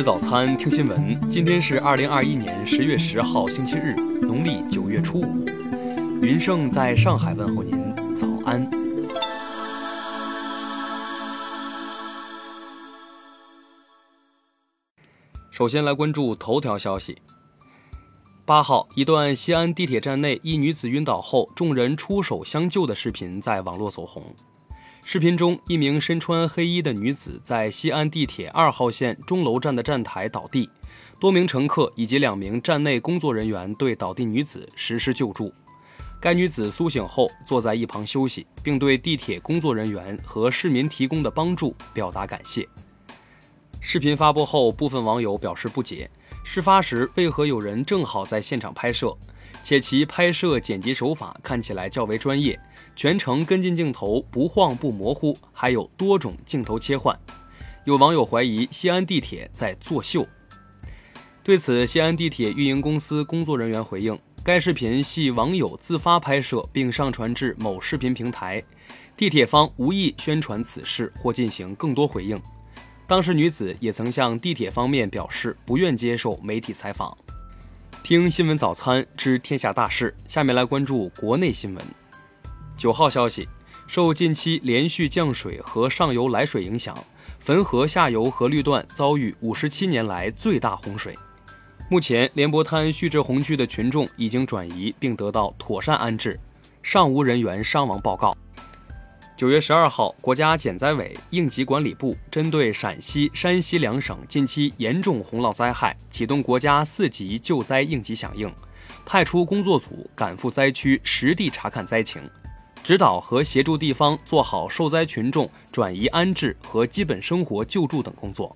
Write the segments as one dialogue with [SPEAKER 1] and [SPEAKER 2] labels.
[SPEAKER 1] 吃早餐，听新闻。今天是二零二一年十月十号，星期日，农历九月初五。云盛在上海问候您，早安。首先来关注头条消息。八号，一段西安地铁站内一女子晕倒后，众人出手相救的视频在网络走红。视频中，一名身穿黑衣的女子在西安地铁二号线钟楼站的站台倒地，多名乘客以及两名站内工作人员对倒地女子实施救助。该女子苏醒后坐在一旁休息，并对地铁工作人员和市民提供的帮助表达感谢。视频发布后，部分网友表示不解：事发时为何有人正好在现场拍摄？且其拍摄剪辑手法看起来较为专业，全程跟进镜头不晃不模糊，还有多种镜头切换。有网友怀疑西安地铁在作秀。对此，西安地铁运营公司工作人员回应，该视频系网友自发拍摄并上传至某视频平台，地铁方无意宣传此事或进行更多回应。当事女子也曾向地铁方面表示不愿接受媒体采访。听新闻早餐知天下大事，下面来关注国内新闻。九号消息，受近期连续降水和上游来水影响，汾河下游河绿段遭遇五十七年来最大洪水。目前，莲泊滩蓄滞洪区的群众已经转移并得到妥善安置，尚无人员伤亡报告。九月十二号，国家减灾委、应急管理部针对陕西、山西两省近期严重洪涝灾害，启动国家四级救灾应急响应，派出工作组赶赴灾区实地查看灾情，指导和协助地方做好受灾群众转移安置和基本生活救助等工作。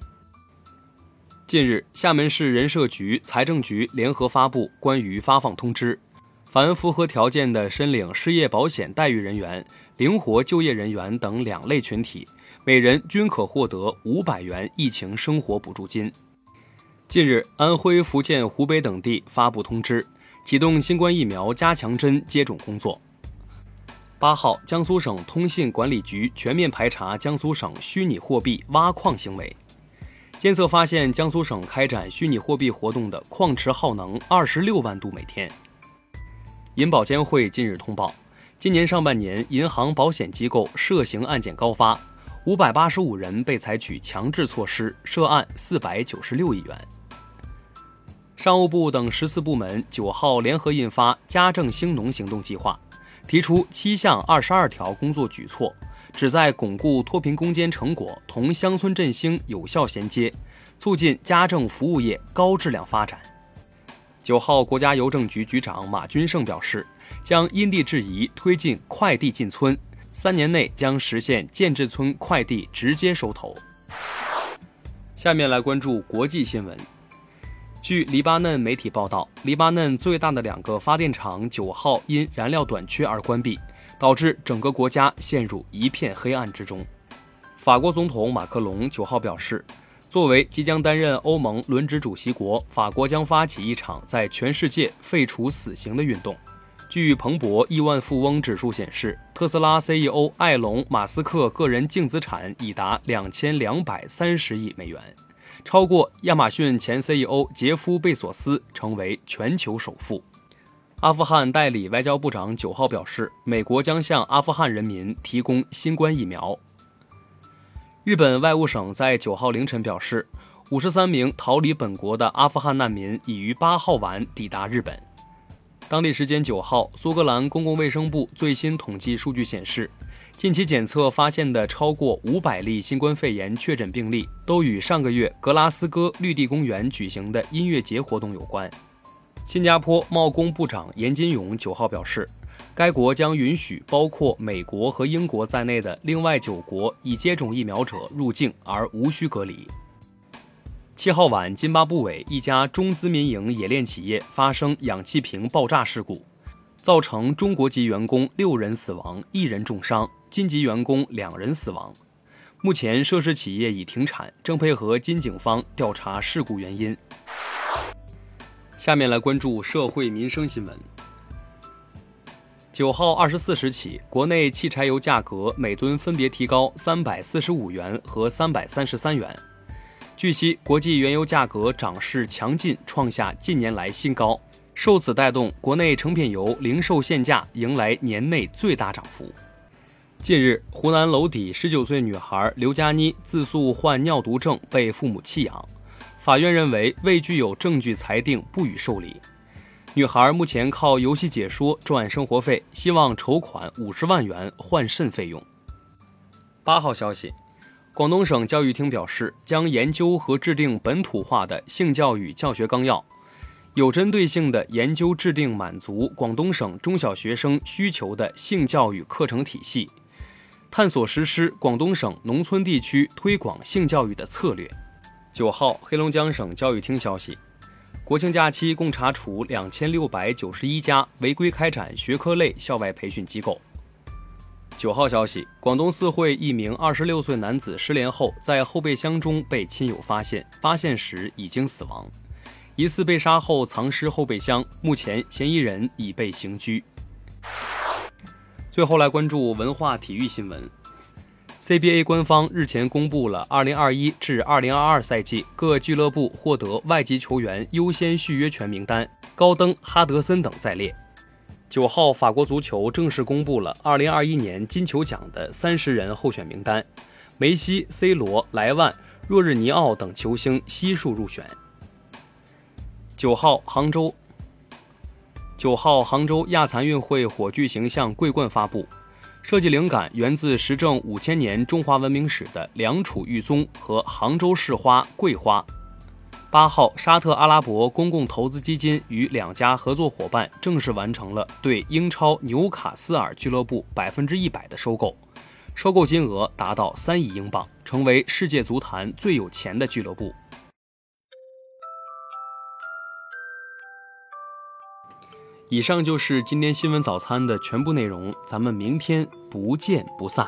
[SPEAKER 1] 近日，厦门市人社局、财政局联合发布关于发放通知，凡符合条件的申领失业保险待遇人员。灵活就业人员等两类群体，每人均可获得五百元疫情生活补助金。近日，安徽、福建、湖北等地发布通知，启动新冠疫苗加强针接种工作。八号，江苏省通信管理局全面排查江苏省虚拟货币挖矿行为，监测发现江苏省开展虚拟货币活动的矿池耗能二十六万度每天。银保监会近日通报。今年上半年，银行保险机构涉刑案件高发，五百八十五人被采取强制措施，涉案四百九十六亿元。商务部等十四部门九号联合印发“家政兴农行动计划”，提出七项二十二条工作举措，旨在巩固脱贫攻坚成果同乡村振兴有效衔接，促进家政服务业高质量发展。九号，国家邮政局局长马军胜表示。将因地制宜推进快递进村，三年内将实现建制村快递直接收投。下面来关注国际新闻。据黎巴嫩媒体报道，黎巴嫩最大的两个发电厂九号因燃料短缺而关闭，导致整个国家陷入一片黑暗之中。法国总统马克龙九号表示，作为即将担任欧盟轮值主席国，法国将发起一场在全世界废除死刑的运动。据彭博亿万富翁指数显示，特斯拉 CEO 埃隆·马斯克个人净资产已达两千两百三十亿美元，超过亚马逊前 CEO 杰夫·贝索斯，成为全球首富。阿富汗代理外交部长九号表示，美国将向阿富汗人民提供新冠疫苗。日本外务省在九号凌晨表示，五十三名逃离本国的阿富汗难民已于八号晚抵达日本。当地时间九号，苏格兰公共卫生部最新统计数据显示，近期检测发现的超过五百例新冠肺炎确诊病例，都与上个月格拉斯哥绿地公园举行的音乐节活动有关。新加坡贸工部长严金勇九号表示，该国将允许包括美国和英国在内的另外九国已接种疫苗者入境，而无需隔离。七号晚，津巴布韦一家中资民营冶炼企业发生氧气瓶爆炸事故，造成中国籍员工六人死亡，一人重伤，津籍员工两人死亡。目前，涉事企业已停产，正配合津警方调查事故原因。下面来关注社会民生新闻。九号二十四时起，国内汽柴油价格每吨分别提高三百四十五元和三百三十三元。据悉，国际原油价格涨势强劲，创下近年来新高，受此带动，国内成品油零售限价迎来年内最大涨幅。近日，湖南娄底十九岁女孩刘佳妮自诉患尿毒症，被父母弃养，法院认为未具有证据裁定不予受理。女孩目前靠游戏解说赚生活费，希望筹款五十万元换肾费用。八号消息。广东省教育厅表示，将研究和制定本土化的性教育教学纲要，有针对性的研究制定满足广东省中小学生需求的性教育课程体系，探索实施广东省农村地区推广性教育的策略。九号，黑龙江省教育厅消息，国庆假期共查处两千六百九十一家违规开展学科类校外培训机构。九号消息，广东四会一名二十六岁男子失联后，在后备箱中被亲友发现，发现时已经死亡，疑似被杀后藏尸后备箱。目前嫌疑人已被刑拘。最后来关注文化体育新闻，CBA 官方日前公布了二零二一至二零二二赛季各俱乐部获得外籍球员优先续约权名单，高登、哈德森等在列。九号，法国足球正式公布了2021年金球奖的三十人候选名单，梅西、C 罗、莱万、若日尼奥等球星悉数入选。九号，杭州。九号，杭州亚残运会火炬形象桂冠发布，设计灵感源自时政五千年中华文明史的良渚玉宗和杭州市花桂花。八号，沙特阿拉伯公共投资基金与两家合作伙伴正式完成了对英超纽卡斯尔俱乐部百分之一百的收购，收购金额达到三亿英镑，成为世界足坛最有钱的俱乐部。以上就是今天新闻早餐的全部内容，咱们明天不见不散。